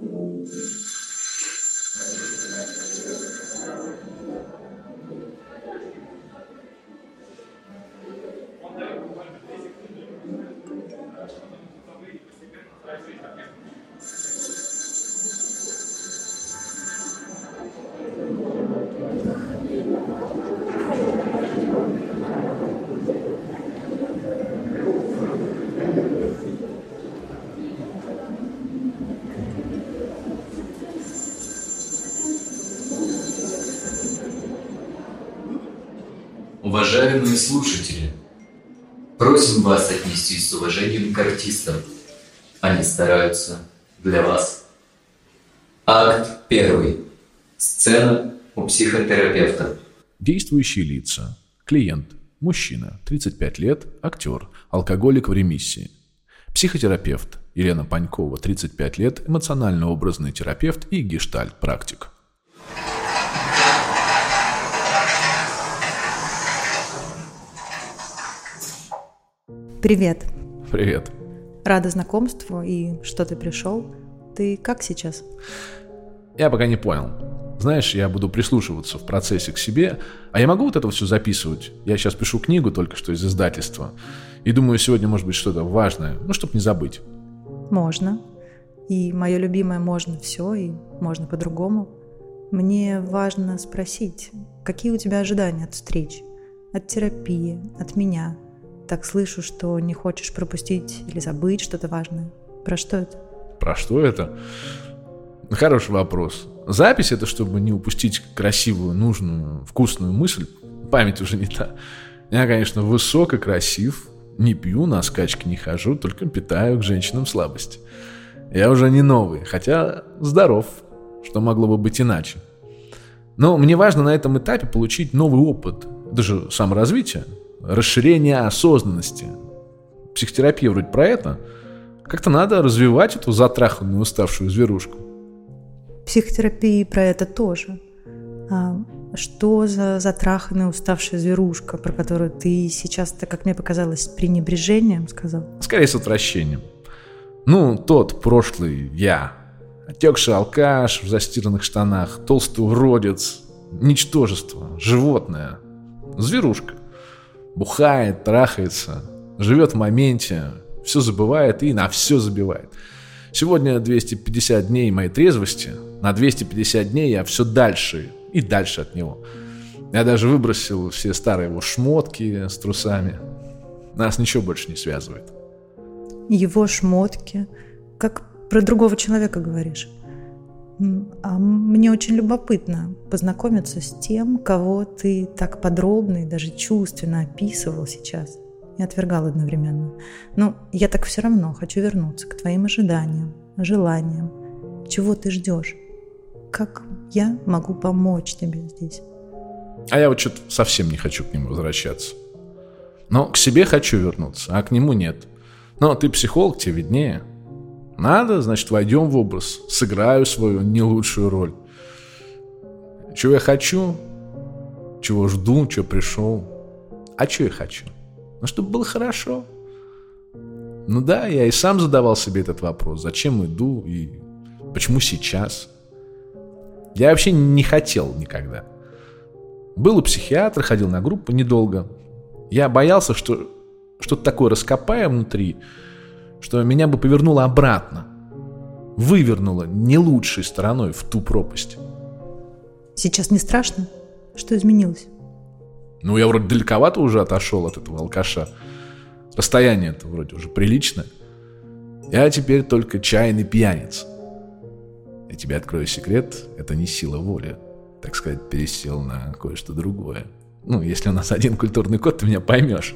của Уважаемые слушатели, просим вас отнестись с уважением к артистам. Они стараются для вас. Акт первый. Сцена у психотерапевта. Действующие лица. Клиент. Мужчина. 35 лет. Актер. Алкоголик в ремиссии. Психотерапевт. Елена Панькова. 35 лет. Эмоционально-образный терапевт и гештальт-практик. Привет. Привет. Рада знакомству и что ты пришел. Ты как сейчас? Я пока не понял. Знаешь, я буду прислушиваться в процессе к себе. А я могу вот это все записывать? Я сейчас пишу книгу только что из издательства. И думаю, сегодня может быть что-то важное, ну, чтобы не забыть. Можно. И мое любимое можно все, и можно по-другому. Мне важно спросить, какие у тебя ожидания от встреч? От терапии, от меня – так слышу, что не хочешь пропустить или забыть что-то важное. Про что это? Про что это? Хороший вопрос. Запись это, чтобы не упустить красивую, нужную, вкусную мысль. Память уже не та. Я, конечно, высок и красив. Не пью, на скачки не хожу, только питаю к женщинам слабость. Я уже не новый, хотя здоров, что могло бы быть иначе. Но мне важно на этом этапе получить новый опыт, даже саморазвитие, расширение осознанности. Психотерапия вроде про это. Как-то надо развивать эту затраханную, уставшую зверушку. Психотерапия про это тоже. А что за затраханная, уставшая зверушка, про которую ты сейчас-то, как мне показалось, с пренебрежением сказал? Скорее, с отвращением. Ну, тот прошлый я. Отекший алкаш в застиранных штанах, толстый уродец, ничтожество, животное, зверушка бухает, трахается, живет в моменте, все забывает и на все забивает. Сегодня 250 дней моей трезвости, на 250 дней я все дальше и дальше от него. Я даже выбросил все старые его шмотки с трусами. Нас ничего больше не связывает. Его шмотки? Как про другого человека говоришь? А мне очень любопытно познакомиться с тем, кого ты так подробно и даже чувственно описывал сейчас и отвергал одновременно. Но я так все равно хочу вернуться к твоим ожиданиям, желаниям. Чего ты ждешь? Как я могу помочь тебе здесь? А я вот что-то совсем не хочу к нему возвращаться. Но к себе хочу вернуться, а к нему нет. Но ты психолог, тебе виднее. Надо, значит, войдем в образ, сыграю свою не лучшую роль. Чего я хочу, чего жду, чего пришел. А что я хочу? Ну, чтобы было хорошо. Ну да, я и сам задавал себе этот вопрос. Зачем иду и почему сейчас? Я вообще не хотел никогда. Был у психиатра, ходил на группу недолго. Я боялся, что что-то такое раскопая внутри, что меня бы повернуло обратно, вывернуло не лучшей стороной в ту пропасть. Сейчас не страшно? Что изменилось? Ну, я вроде далековато уже отошел от этого алкаша. Расстояние-то вроде уже приличное. Я теперь только чайный пьяниц. Я тебе открою секрет, это не сила воли. Так сказать, пересел на кое-что другое. Ну, если у нас один культурный код, ты меня поймешь.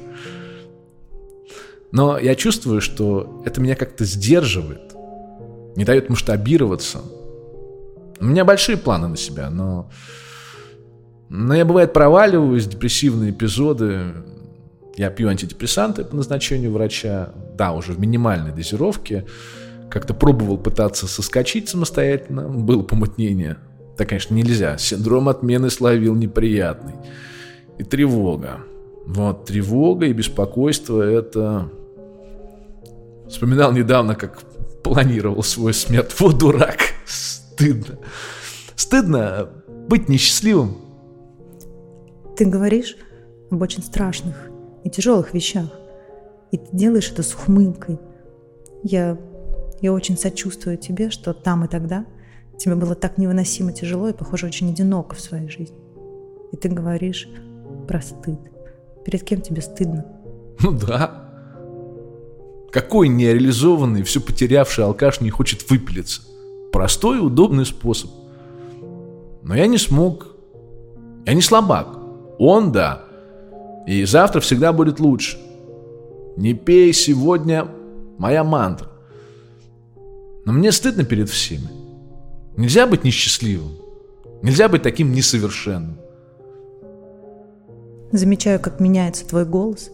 Но я чувствую, что это меня как-то сдерживает, не дает масштабироваться. У меня большие планы на себя, но... Но я, бывает, проваливаюсь, депрессивные эпизоды. Я пью антидепрессанты по назначению врача, да, уже в минимальной дозировке. Как-то пробовал пытаться соскочить самостоятельно, было помутнение. Так, конечно, нельзя. Синдром отмены словил неприятный. И тревога. Вот, тревога и беспокойство – это Вспоминал недавно, как планировал свой смерть. Вот дурак. Стыдно. Стыдно быть несчастливым. Ты говоришь об очень страшных и тяжелых вещах. И ты делаешь это с ухмылкой. Я, я очень сочувствую тебе, что там и тогда тебе было так невыносимо тяжело и, похоже, очень одиноко в своей жизни. И ты говоришь про стыд. Перед кем тебе стыдно? Ну да. Какой нереализованный, все потерявший алкаш не хочет выпилиться? Простой и удобный способ. Но я не смог. Я не слабак. Он да. И завтра всегда будет лучше. Не пей сегодня моя мантра. Но мне стыдно перед всеми. Нельзя быть несчастливым. Нельзя быть таким несовершенным. Замечаю, как меняется твой голос,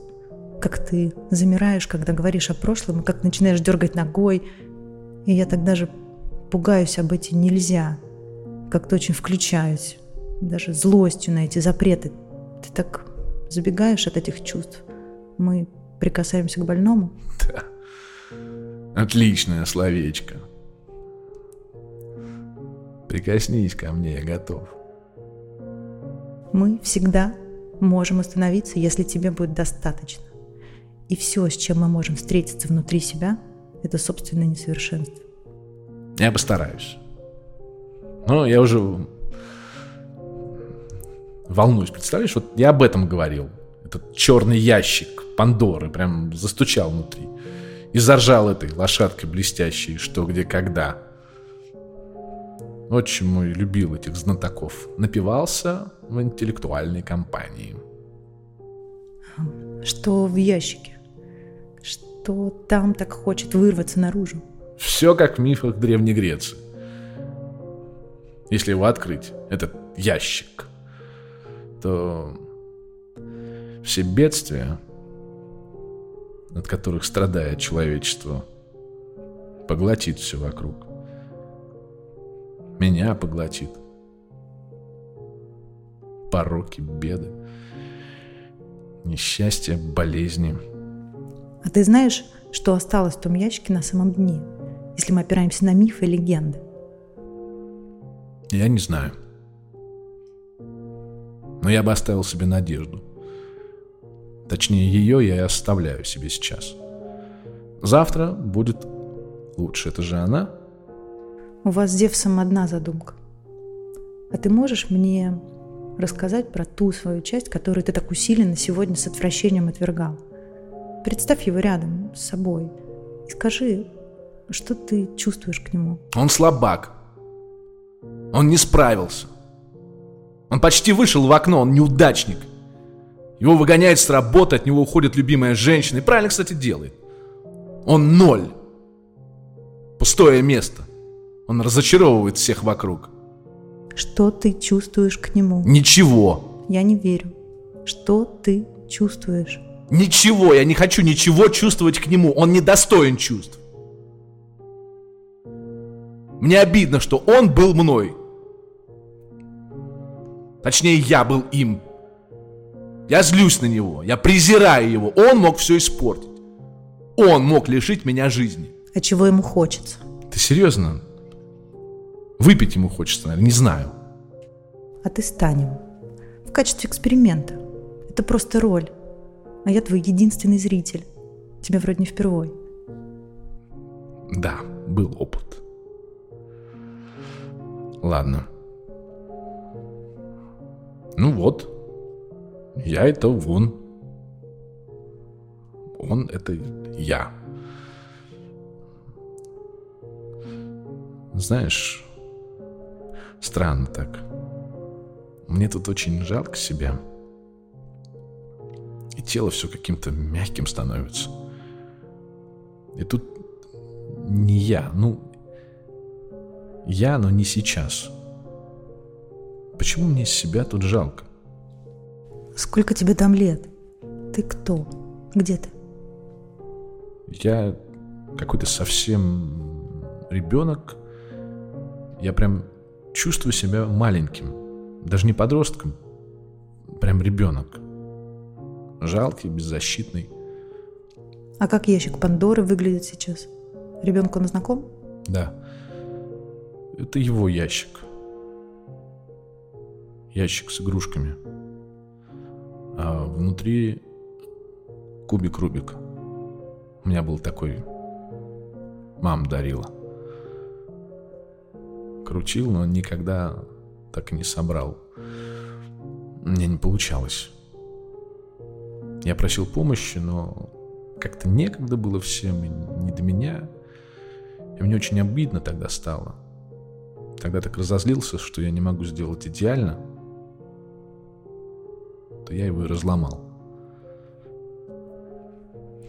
как ты замираешь, когда говоришь о прошлом, и как начинаешь дергать ногой. И я тогда же пугаюсь об эти нельзя. Как-то очень включаюсь. Даже злостью на эти запреты. Ты так забегаешь от этих чувств. Мы прикасаемся к больному. Да. Отличное словечко. Прикоснись ко мне, я готов. Мы всегда можем остановиться, если тебе будет достаточно. И все, с чем мы можем встретиться внутри себя, это собственное несовершенство. Я постараюсь. Но я уже волнуюсь. Представляешь, вот я об этом говорил. Этот черный ящик Пандоры прям застучал внутри. И заржал этой лошадкой блестящей, что, где, когда. Отчим мой любил этих знатоков. Напивался в интеллектуальной компании. Что в ящике? Что там так хочет вырваться наружу? Все как в мифах Древней Греции. Если его открыть, этот ящик, то все бедствия, от которых страдает человечество, поглотит все вокруг меня поглотит. Пороки, беды, несчастья, болезни. А ты знаешь, что осталось в том ящике на самом дне, если мы опираемся на мифы и легенды? Я не знаю. Но я бы оставил себе надежду. Точнее, ее я и оставляю себе сейчас. Завтра будет лучше. Это же она у вас с Зевсом одна задумка. А ты можешь мне рассказать про ту свою часть, которую ты так усиленно сегодня с отвращением отвергал? Представь его рядом с собой и скажи, что ты чувствуешь к нему. Он слабак. Он не справился. Он почти вышел в окно, он неудачник. Его выгоняет с работы, от него уходит любимая женщина. И правильно, кстати, делает. Он ноль. Пустое место. Он разочаровывает всех вокруг. Что ты чувствуешь к нему? Ничего. Я не верю. Что ты чувствуешь? Ничего, я не хочу ничего чувствовать к нему. Он недостоин чувств. Мне обидно, что он был мной. Точнее, я был им. Я злюсь на него, я презираю его. Он мог все испортить. Он мог лишить меня жизни. А чего ему хочется? Ты серьезно? Выпить ему хочется, наверное, не знаю. А ты станем. В качестве эксперимента. Это просто роль. А я твой единственный зритель. Тебе вроде не впервой. Да, был опыт. Ладно. Ну вот. Я это вон. Он это я. Знаешь, Странно так. Мне тут очень жалко себя. И тело все каким-то мягким становится. И тут не я, ну, я, но не сейчас. Почему мне себя тут жалко? Сколько тебе там лет? Ты кто? Где ты? Я какой-то совсем ребенок. Я прям чувствую себя маленьким, даже не подростком, прям ребенок. Жалкий, беззащитный. А как ящик Пандоры выглядит сейчас? Ребенку он знаком? Да. Это его ящик. Ящик с игрушками. А внутри кубик Рубик. У меня был такой. Мам дарила. Крутил, но никогда так и не собрал. Мне не получалось. Я просил помощи, но как-то некогда было всем, и не до меня. И мне очень обидно тогда стало. Тогда так разозлился, что я не могу сделать идеально, то я его и разломал.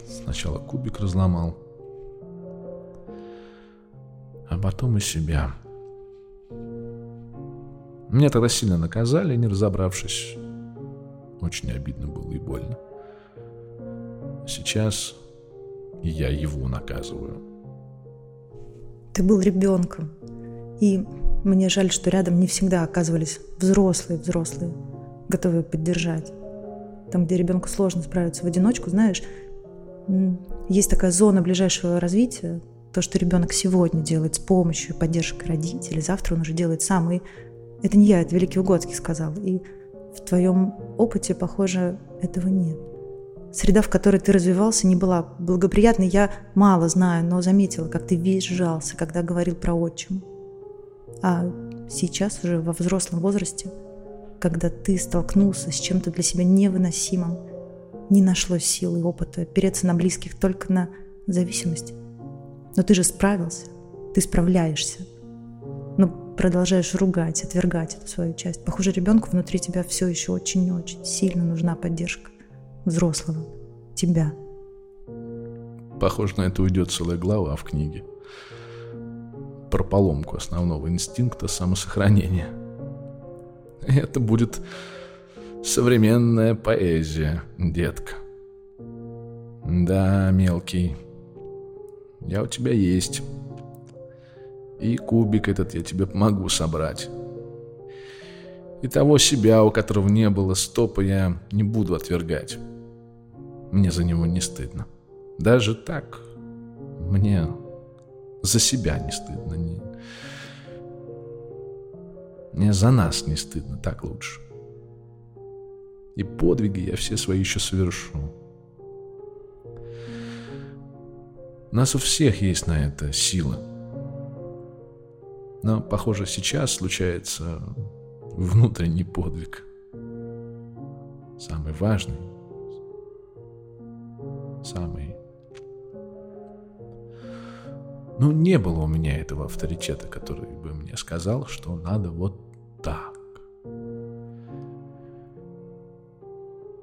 Сначала кубик разломал, а потом и себя. Меня тогда сильно наказали, не разобравшись. Очень обидно было и больно. Сейчас я его наказываю. Ты был ребенком. И мне жаль, что рядом не всегда оказывались взрослые взрослые, готовые поддержать. Там, где ребенку сложно справиться в одиночку, знаешь, есть такая зона ближайшего развития, то, что ребенок сегодня делает с помощью и поддержкой родителей, завтра он уже делает сам. И это не я, это Великий Угодский сказал. И в твоем опыте, похоже, этого нет. Среда, в которой ты развивался, не была благоприятной. Я мало знаю, но заметила, как ты весь сжался, когда говорил про отчим. А сейчас уже во взрослом возрасте, когда ты столкнулся с чем-то для себя невыносимым, не нашлось силы и опыта опереться на близких, только на зависимость. Но ты же справился, ты справляешься. Но продолжаешь ругать, отвергать эту свою часть. Похоже, ребенку внутри тебя все еще очень-очень сильно нужна поддержка взрослого, тебя. Похоже, на это уйдет целая глава в книге. Про поломку основного инстинкта самосохранения. Это будет современная поэзия, детка. Да, мелкий, я у тебя есть. И кубик этот я тебе помогу собрать. И того себя, у которого не было стопа, я не буду отвергать. Мне за него не стыдно. Даже так мне за себя не стыдно. Не... Мне за нас не стыдно, так лучше. И подвиги я все свои еще совершу. Нас у всех есть на это сила. Но, похоже, сейчас случается внутренний подвиг. Самый важный. Самый... Ну, не было у меня этого авторитета, который бы мне сказал, что надо вот так.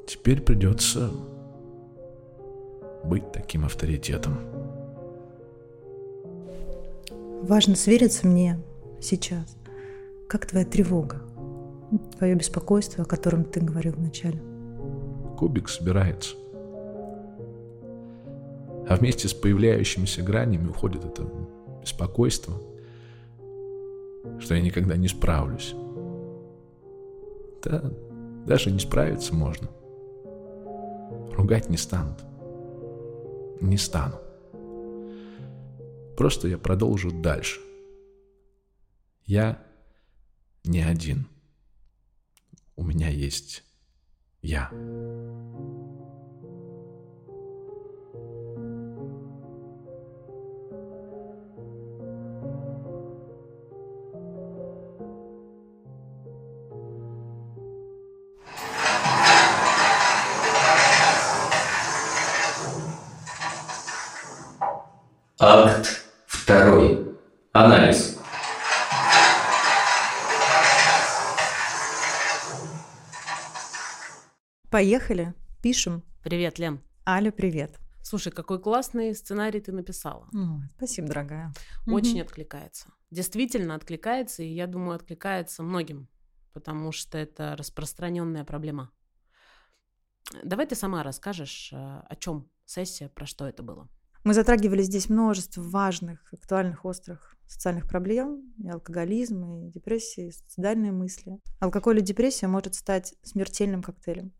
Теперь придется быть таким авторитетом. Важно свериться мне сейчас. Как твоя тревога? Твое беспокойство, о котором ты говорил вначале. Кубик собирается. А вместе с появляющимися гранями уходит это беспокойство, что я никогда не справлюсь. Да, даже не справиться можно. Ругать не станут. Не стану. Просто я продолжу дальше. Я не один. У меня есть я. Акт Поехали, пишем. Привет, Лен. Аля, привет. Слушай, какой классный сценарий ты написала. О, спасибо, дорогая. Очень Мгм. откликается. Действительно откликается, и я думаю, откликается многим, потому что это распространенная проблема. Давай ты сама расскажешь, э, о чем сессия, про что это было. Мы затрагивали здесь множество важных, актуальных, острых социальных проблем, и алкоголизм, и депрессии, и суицидальные мысли. Алкоголь и депрессия может стать смертельным коктейлем.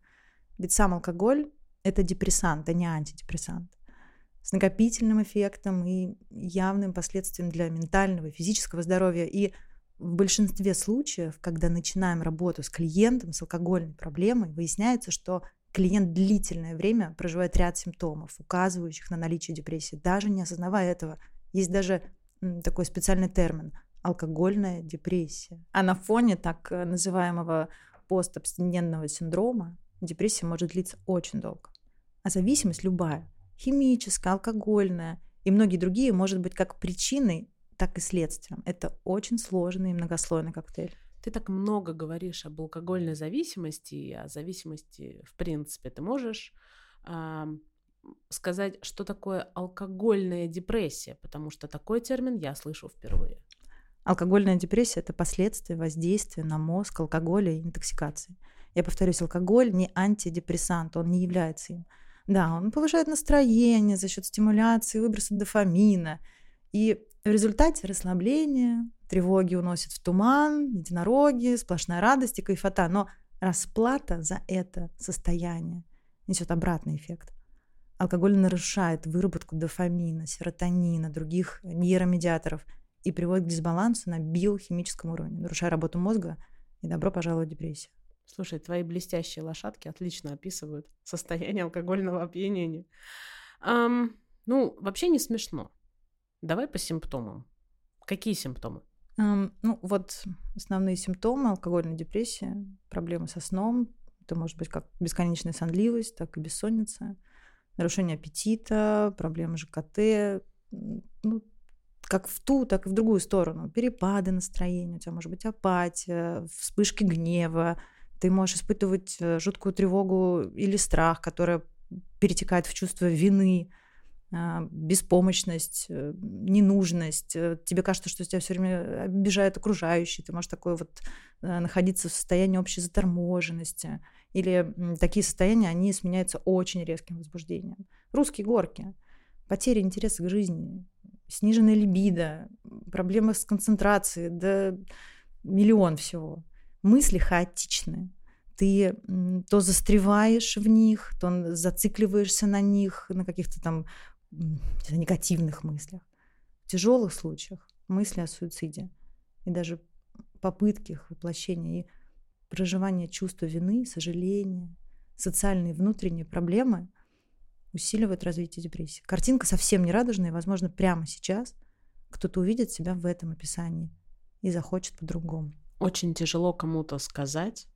Ведь сам алкоголь – это депрессант, а не антидепрессант. с накопительным эффектом и явным последствием для ментального и физического здоровья. И в большинстве случаев, когда начинаем работу с клиентом с алкогольной проблемой, выясняется, что клиент длительное время проживает ряд симптомов, указывающих на наличие депрессии, даже не осознавая этого. Есть даже такой специальный термин – алкогольная депрессия. А на фоне так называемого постабстинентного синдрома депрессия может длиться очень долго. А зависимость любая – химическая, алкогольная и многие другие может быть как причиной, так и следствием. Это очень сложный и многослойный коктейль. Ты так много говоришь об алкогольной зависимости и о зависимости в принципе. Ты можешь э, сказать, что такое алкогольная депрессия? Потому что такой термин я слышу впервые. Алкогольная депрессия – это последствия воздействия на мозг алкоголя и интоксикации. Я повторюсь, алкоголь не антидепрессант, он не является им. Да, он повышает настроение за счет стимуляции, выброса дофамина. И в результате расслабление, тревоги уносят в туман, единороги, сплошная радость и кайфота. Но расплата за это состояние несет обратный эффект. Алкоголь нарушает выработку дофамина, серотонина, других нейромедиаторов и приводит к дисбалансу на биохимическом уровне, нарушая работу мозга и добро пожаловать в депрессию. Слушай, твои блестящие лошадки отлично описывают состояние алкогольного опьянения. Um, ну, вообще не смешно. Давай по симптомам. Какие симптомы? Um, ну, вот основные симптомы алкогольной депрессии, проблемы со сном. Это может быть как бесконечная сонливость, так и бессонница, нарушение аппетита, проблемы ЖКТ, ну, как в ту, так и в другую сторону. Перепады настроения, у тебя может быть апатия, вспышки гнева, ты можешь испытывать э, жуткую тревогу или страх, которая перетекает в чувство вины, а, беспомощность, э, ненужность. Э, тебе кажется, что тебя все время обижают окружающие. Ты можешь такой вот находиться в состоянии общей заторможенности. Или такие состояния, они сменяются очень резким возбуждением. Русские горки, потеря интереса к жизни, сниженная либидо, проблемы с концентрацией, да миллион всего мысли хаотичны. Ты то застреваешь в них, то зацикливаешься на них, на каких-то там негативных мыслях. В тяжелых случаях мысли о суициде и даже попытки их воплощения и проживание чувства вины, сожаления, социальные внутренние проблемы усиливают развитие депрессии. Картинка совсем не радужная, и, возможно, прямо сейчас кто-то увидит себя в этом описании и захочет по-другому очень тяжело кому-то сказать,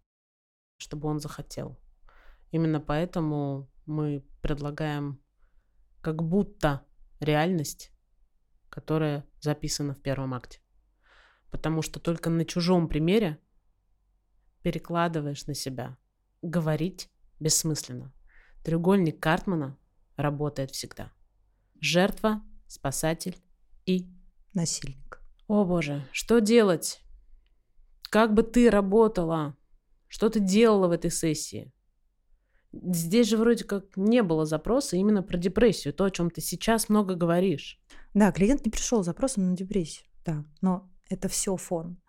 чтобы он захотел. Именно поэтому мы предлагаем как будто реальность, которая записана в первом акте. Потому что только на чужом примере перекладываешь на себя. Говорить бессмысленно. Треугольник Картмана работает всегда. Жертва, спасатель и насильник. О боже, что делать? Как бы ты работала? Что ты делала в этой сессии? Здесь же вроде как не было запроса именно про депрессию, то, о чем ты сейчас много говоришь. Да, клиент не пришел с запросом на депрессию, да, но это все фон.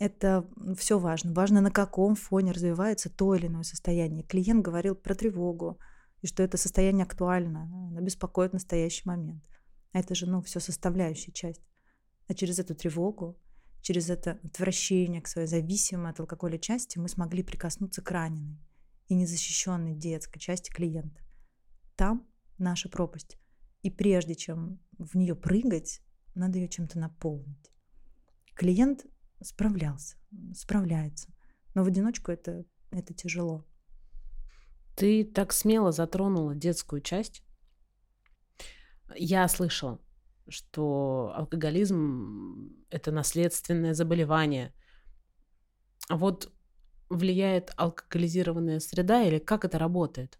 Это все важно. Важно, на каком фоне развивается то или иное состояние. Клиент говорил про тревогу, и что это состояние актуально, оно беспокоит настоящий момент. А это же, ну, все составляющая часть. А через эту тревогу через это отвращение к своей зависимой от алкоголя части мы смогли прикоснуться к раненой и незащищенной детской части клиента. Там наша пропасть. И прежде чем в нее прыгать, надо ее чем-то наполнить. Клиент справлялся, справляется, но в одиночку это, это тяжело. Ты так смело затронула детскую часть. Я слышала, что алкоголизм – это наследственное заболевание. А вот влияет алкоголизированная среда или как это работает?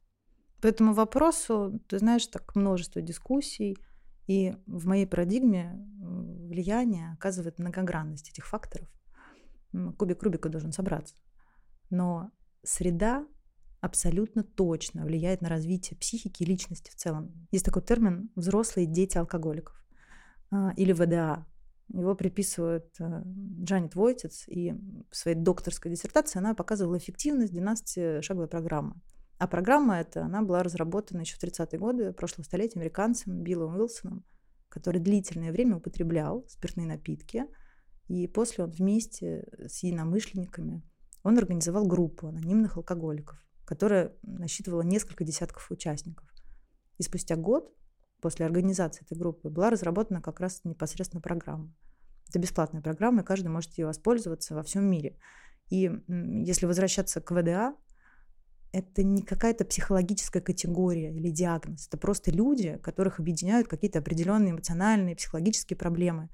По этому вопросу, ты знаешь, так множество дискуссий, и в моей парадигме влияние оказывает многогранность этих факторов. Кубик Рубика должен собраться. Но среда абсолютно точно влияет на развитие психики и личности в целом. Есть такой термин «взрослые дети алкоголиков». А, или ВДА. Его приписывают э, Джанет Войтец, и в своей докторской диссертации она показывала эффективность 12-шаговой программы. А программа эта, она была разработана еще в 30-е годы прошлого столетия американцем Биллом Уилсоном, который длительное время употреблял спиртные напитки, и после он вместе с единомышленниками он организовал группу анонимных алкоголиков, которая насчитывала несколько десятков участников. И спустя год после организации этой группы была разработана как раз непосредственно программа. Это бесплатная программа, и каждый может ее воспользоваться во всем мире. И если возвращаться к ВДА, это не какая-то психологическая категория или диагноз. Это просто люди, которых объединяют какие-то определенные эмоциональные, психологические проблемы,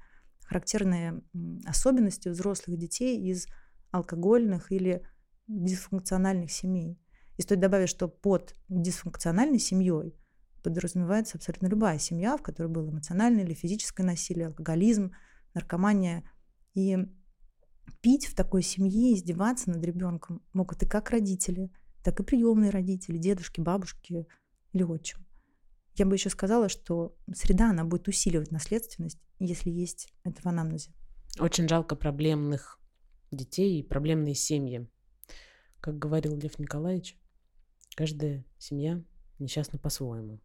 характерные особенности взрослых детей из алкогольных или дисфункциональных семей. И стоит добавить, что под дисфункциональной семьей подразумевается абсолютно любая семья, в которой было эмоциональное или физическое насилие, алкоголизм, наркомания. И пить в такой семье, издеваться над ребенком могут и как родители, так и приемные родители, дедушки, бабушки или отчим. Я бы еще сказала, что среда, она будет усиливать наследственность, если есть это в анамнезе. Очень жалко проблемных детей и проблемные семьи. Как говорил Лев Николаевич, каждая семья несчастна по-своему.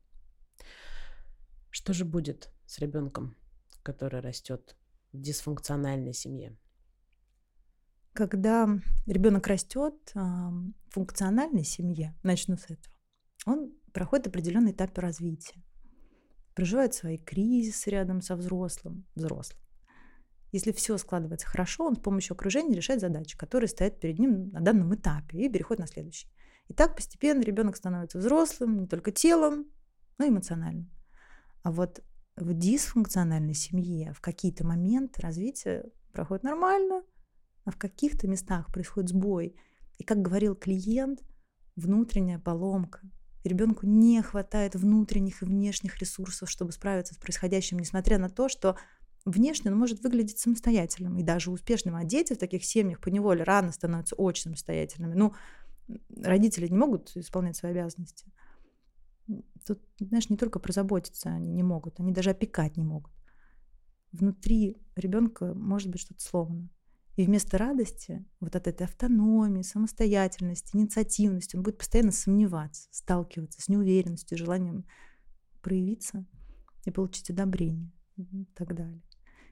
Что же будет с ребенком, который растет в дисфункциональной семье? Когда ребенок растет в функциональной семье, начну с этого, он проходит определенный этап развития, проживает свои кризисы рядом со взрослым, взрослым. Если все складывается хорошо, он с помощью окружения решает задачи, которые стоят перед ним на данном этапе и переходит на следующий. И так постепенно ребенок становится взрослым не только телом, но и эмоционально. А вот в дисфункциональной семье в какие-то моменты развитие проходит нормально, а в каких-то местах происходит сбой. И, как говорил клиент, внутренняя поломка. Ребенку не хватает внутренних и внешних ресурсов, чтобы справиться с происходящим, несмотря на то, что внешне он может выглядеть самостоятельным и даже успешным. А дети в таких семьях по неволе рано становятся очень самостоятельными. Ну, родители не могут исполнять свои обязанности. Тут, знаешь, не только про заботиться они не могут, они даже опекать не могут. Внутри ребенка может быть что-то сломано. И вместо радости, вот от этой автономии, самостоятельности, инициативности, он будет постоянно сомневаться, сталкиваться с неуверенностью, желанием проявиться и получить одобрение и так далее.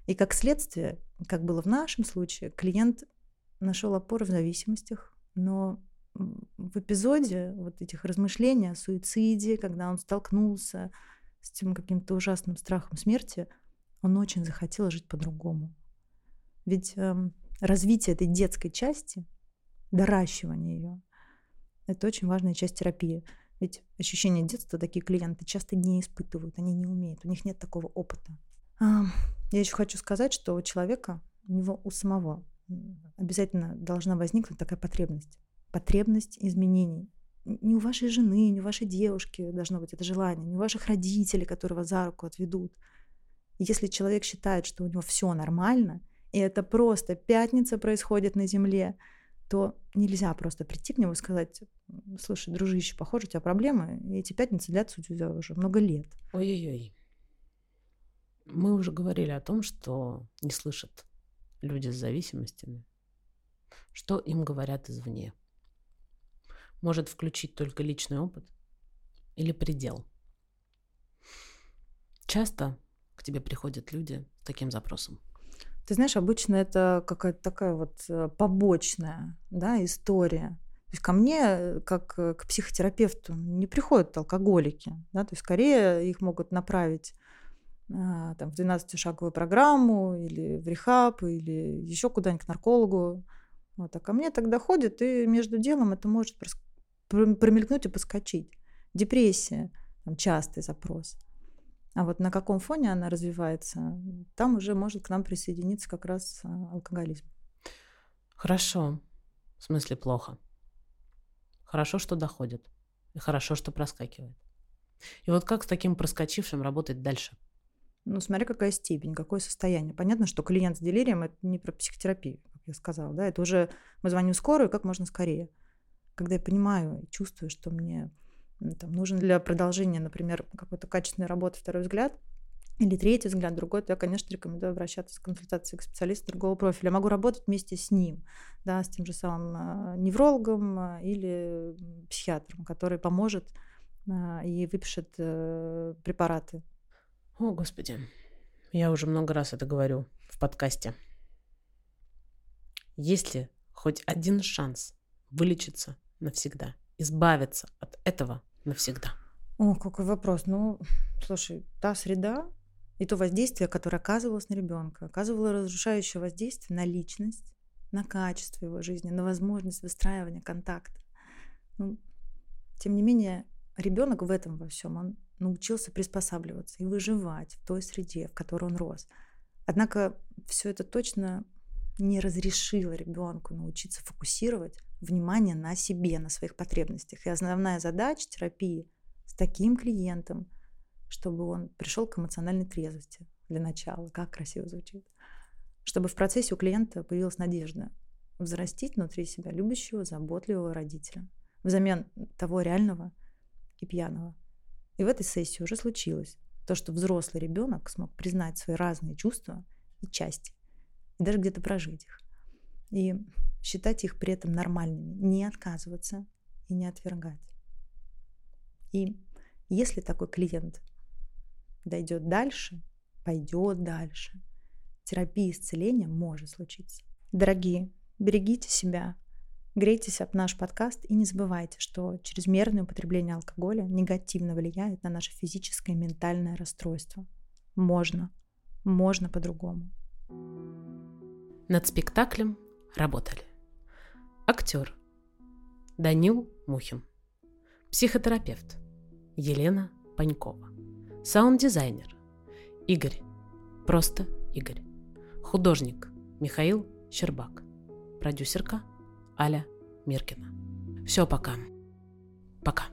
И как следствие, как было в нашем случае, клиент нашел опору в зависимостях, но в эпизоде вот этих размышлений о суициде, когда он столкнулся с тем каким-то ужасным страхом смерти, он очень захотел жить по-другому. Ведь э, развитие этой детской части, доращивание ее, это очень важная часть терапии. Ведь ощущение детства такие клиенты часто не испытывают, они не умеют, у них нет такого опыта. А, я еще хочу сказать, что у человека, у него у самого обязательно должна возникнуть такая потребность потребность изменений. Не у вашей жены, не у вашей девушки должно быть это желание, не у ваших родителей, которые вас за руку отведут. Если человек считает, что у него все нормально, и это просто пятница происходит на земле, то нельзя просто прийти к нему и сказать, слушай, дружище, похоже, у тебя проблемы, и эти пятницы длятся у тебя уже много лет. Ой-ой-ой. Мы уже говорили о том, что не слышат люди с зависимостями, что им говорят извне может включить только личный опыт или предел. Часто к тебе приходят люди с таким запросом. Ты знаешь, обычно это какая-то такая вот э, побочная да, история. То есть ко мне, э, как э, к психотерапевту, не приходят алкоголики. Да? То есть скорее их могут направить там, в 12-шаговую программу или в рехаб, или еще куда-нибудь к наркологу. Вот. А ко мне тогда ходит, и между делом это может промелькнуть и поскочить. Депрессия, там, частый запрос. А вот на каком фоне она развивается, там уже может к нам присоединиться как раз а, алкоголизм. Хорошо. В смысле плохо. Хорошо, что доходит. И хорошо, что проскакивает. И вот как с таким проскочившим работать дальше? Ну, смотря какая степень, какое состояние. Понятно, что клиент с делирием – это не про психотерапию, как я сказала. Да? Это уже мы звоним скорую как можно скорее когда я понимаю и чувствую, что мне там, нужен для продолжения, например, какой-то качественной работы второй взгляд, или третий взгляд, другой, то я, конечно, рекомендую обращаться с консультацией к специалисту другого профиля. Могу работать вместе с ним, да, с тем же самым э, неврологом э, или психиатром, который поможет э, и выпишет препараты. О, Господи, я уже много раз это говорю в подкасте. Есть ли хоть один шанс вылечиться навсегда, избавиться от этого навсегда? О, какой вопрос. Ну, слушай, та среда, и то воздействие, которое оказывалось на ребенка, оказывало разрушающее воздействие на личность, на качество его жизни, на возможность выстраивания контакта. Ну, тем не менее, ребенок в этом во всем, он научился приспосабливаться и выживать в той среде, в которой он рос. Однако все это точно не разрешило ребенку научиться фокусировать внимание на себе, на своих потребностях. И основная задача терапии с таким клиентом чтобы он пришел к эмоциональной трезвости для начала. Как красиво звучит. Чтобы в процессе у клиента появилась надежда взрастить внутри себя любящего, заботливого родителя взамен того реального и пьяного. И в этой сессии уже случилось то, что взрослый ребенок смог признать свои разные чувства и части, и даже где-то прожить их. И считать их при этом нормальными, не отказываться и не отвергать. И если такой клиент дойдет дальше, пойдет дальше. Терапия исцеления может случиться. Дорогие, берегите себя, грейтесь об наш подкаст и не забывайте, что чрезмерное употребление алкоголя негативно влияет на наше физическое и ментальное расстройство. Можно, можно по-другому. Над спектаклем работали актер Данил Мухин, психотерапевт Елена Панькова, Саунд-дизайнер Игорь. Просто Игорь. Художник Михаил Щербак. Продюсерка Аля Миркина. Все, пока. Пока.